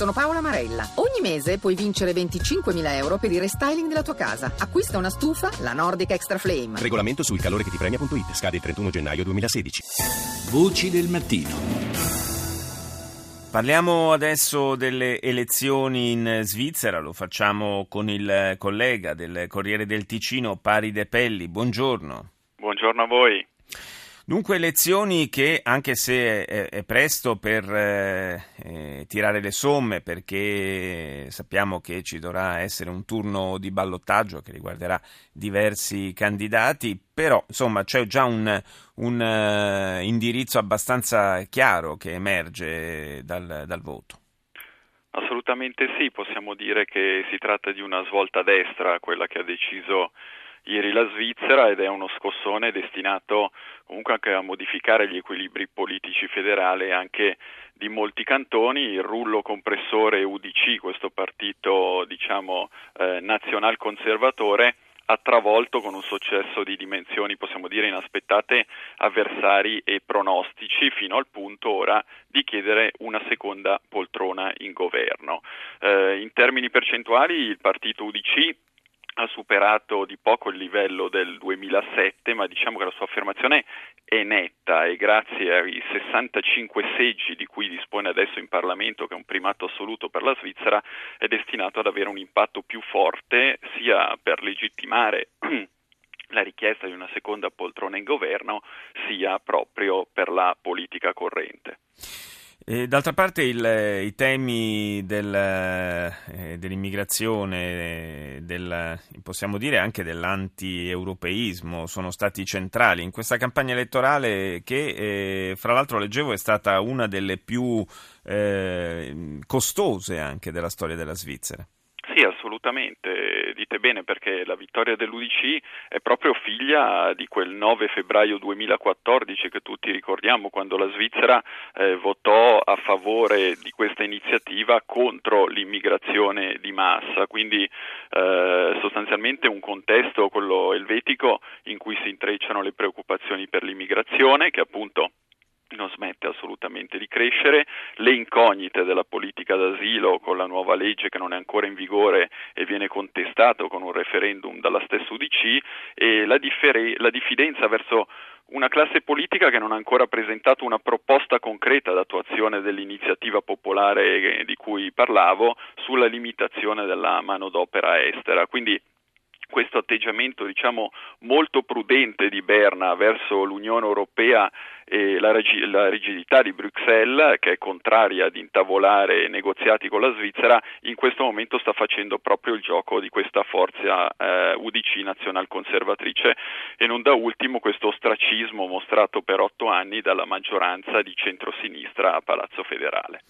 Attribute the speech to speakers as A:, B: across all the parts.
A: Sono Paola Marella. Ogni mese puoi vincere 25.000 euro per il restyling della tua casa. Acquista una stufa, la Nordic Extra Flame.
B: Regolamento sul calore che ti premia.it. Scade il 31 gennaio 2016.
C: Voci del mattino.
D: Parliamo adesso delle elezioni in Svizzera, lo facciamo con il collega del Corriere del Ticino, Pari De Pelli. Buongiorno.
E: Buongiorno a voi.
D: Dunque elezioni che, anche se è, presto per eh, eh, tirare le somme, perché sappiamo che ci dovrà essere un turno di ballottaggio che riguarderà diversi candidati, però insomma c'è già un, un uh, indirizzo abbastanza chiaro che emerge dal, dal voto.
E: Assolutamente sì, possiamo dire che si tratta di una svolta destra, quella che ha deciso ieri la Svizzera ed è uno scossone destinato comunque anche a modificare gli equilibri politici federali anche di molti cantoni, il rullo compressore UDC, questo partito diciamo eh, nazional conservatore, ha travolto con un successo di dimensioni, possiamo dire, inaspettate avversari e pronostici, fino al punto ora di chiedere una seconda poltrona in governo. Eh, in termini percentuali il partito UDC ha superato di poco il livello del 2007, ma diciamo che la sua affermazione è netta e grazie ai 65 seggi di cui dispone adesso in Parlamento, che è un primato assoluto per la Svizzera, è destinato ad avere un impatto più forte sia per legittimare la richiesta di una seconda poltrona in governo, sia proprio per la politica corrente.
D: E d'altra parte il, i temi del, eh, dell'immigrazione, del, possiamo dire anche dell'anti-europeismo, sono stati centrali in questa campagna elettorale che, eh, fra l'altro, leggevo è stata una delle più eh, costose anche della storia della Svizzera.
E: Sì, assolutamente, dite bene perché la vittoria dell'UDC è proprio figlia di quel 9 febbraio 2014 che tutti ricordiamo quando la Svizzera eh, votò a favore di questa iniziativa contro l'immigrazione di massa, quindi eh, sostanzialmente un contesto, quello elvetico, in cui si intrecciano le preoccupazioni per l'immigrazione che appunto non smette assolutamente di crescere, le incognite della politica d'asilo con la nuova legge che non è ancora in vigore e viene contestato con un referendum dalla stessa UDC e la, differ- la diffidenza verso una classe politica che non ha ancora presentato una proposta concreta d'attuazione dell'iniziativa popolare di cui parlavo sulla limitazione della manodopera estera. Quindi questo atteggiamento diciamo, molto prudente di Berna verso l'Unione Europea e la, regi- la, rigidità di Bruxelles, che è contraria ad intavolare negoziati con la Svizzera, in questo momento sta facendo proprio il gioco di questa forza eh, UDC nazional-conservatrice e non da ultimo questo ostracismo mostrato per otto anni dalla maggioranza di centrosinistra a Palazzo Federale.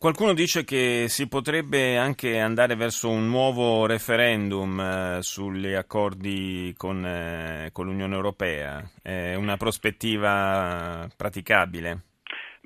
D: Qualcuno dice che si potrebbe anche andare verso un nuovo referendum eh, sugli accordi con, eh, con l'Unione Europea. È una prospettiva praticabile?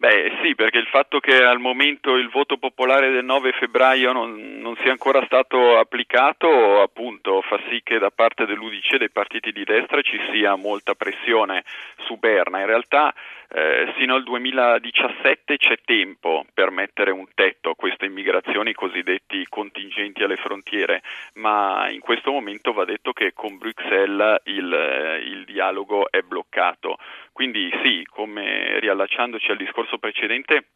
E: Beh sì, perché il fatto che al momento il voto popolare del 9 febbraio non, non sia ancora stato applicato appunto fa sì che da parte dell'UDC e dei partiti di destra ci sia molta pressione su Berna. In realtà eh, sino al 2017 c'è tempo per mettere un tetto a queste immigrazioni cosiddetti contingenti alle frontiere, ma in questo momento va detto che con Bruxelles il, eh, il dialogo è bloccato. Quindi sì, come riallacciandoci al discorso precedente,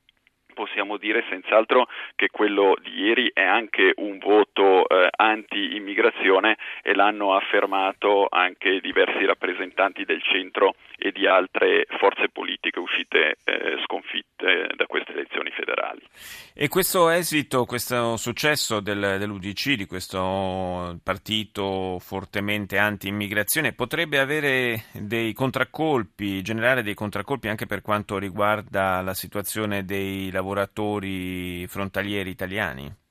E: possiamo dire senz'altro che quello di ieri è anche un voto eh, anti-immigrazione e l'hanno affermato anche diversi rappresentanti del centro e di altre forze politiche uscite eh, sconfitte da queste elezioni federali.
D: E questo esito, questo successo del, dell'UDC, di questo partito fortemente anti-immigrazione, potrebbe avere dei contraccolpi, generare dei contraccolpi anche per quanto riguarda la situazione dei lavoratori frontalieri italiani?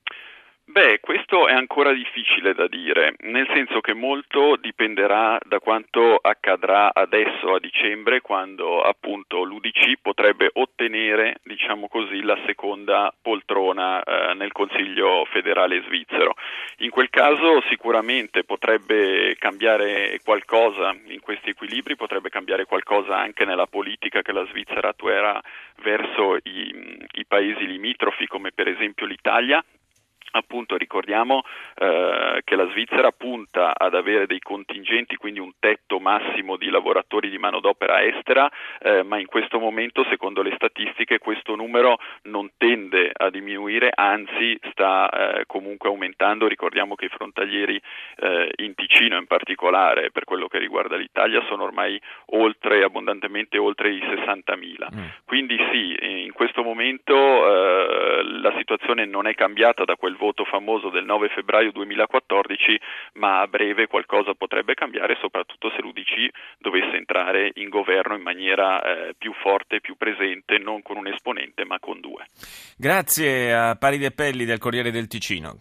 E: Beh, questo è ancora difficile da dire, nel senso che molto dipenderà da quanto accadrà adesso a dicembre, quando appunto l'UDC potrebbe ottenere, diciamo così, la seconda poltrona eh, nel Consiglio federale svizzero. In quel caso sicuramente potrebbe cambiare qualcosa in questi equilibri, potrebbe cambiare qualcosa anche nella politica che la Svizzera attuerà verso i, i paesi limitrofi come per esempio l'Italia Appunto ricordiamo eh, che la Svizzera punta ad avere dei contingenti, quindi un tetto massimo di lavoratori di manodopera estera, eh, ma in questo momento, secondo le statistiche, questo numero non tende a diminuire, anzi sta eh, comunque aumentando. Ricordiamo che i frontalieri eh, in Ticino in particolare, per quello che riguarda l'Italia, sono ormai oltre, abbondantemente oltre i 60.000. Mm. Quindi sì, in questo momento eh, la situazione non è cambiata da quel voto famoso del 9 febbraio 2014, ma a breve qualcosa potrebbe cambiare, soprattutto se l'UDC dovesse entrare in governo in maniera eh, più forte, più presente, non con un esponente ma con due.
D: Grazie a Pari De Pelli del Corriere del Ticino.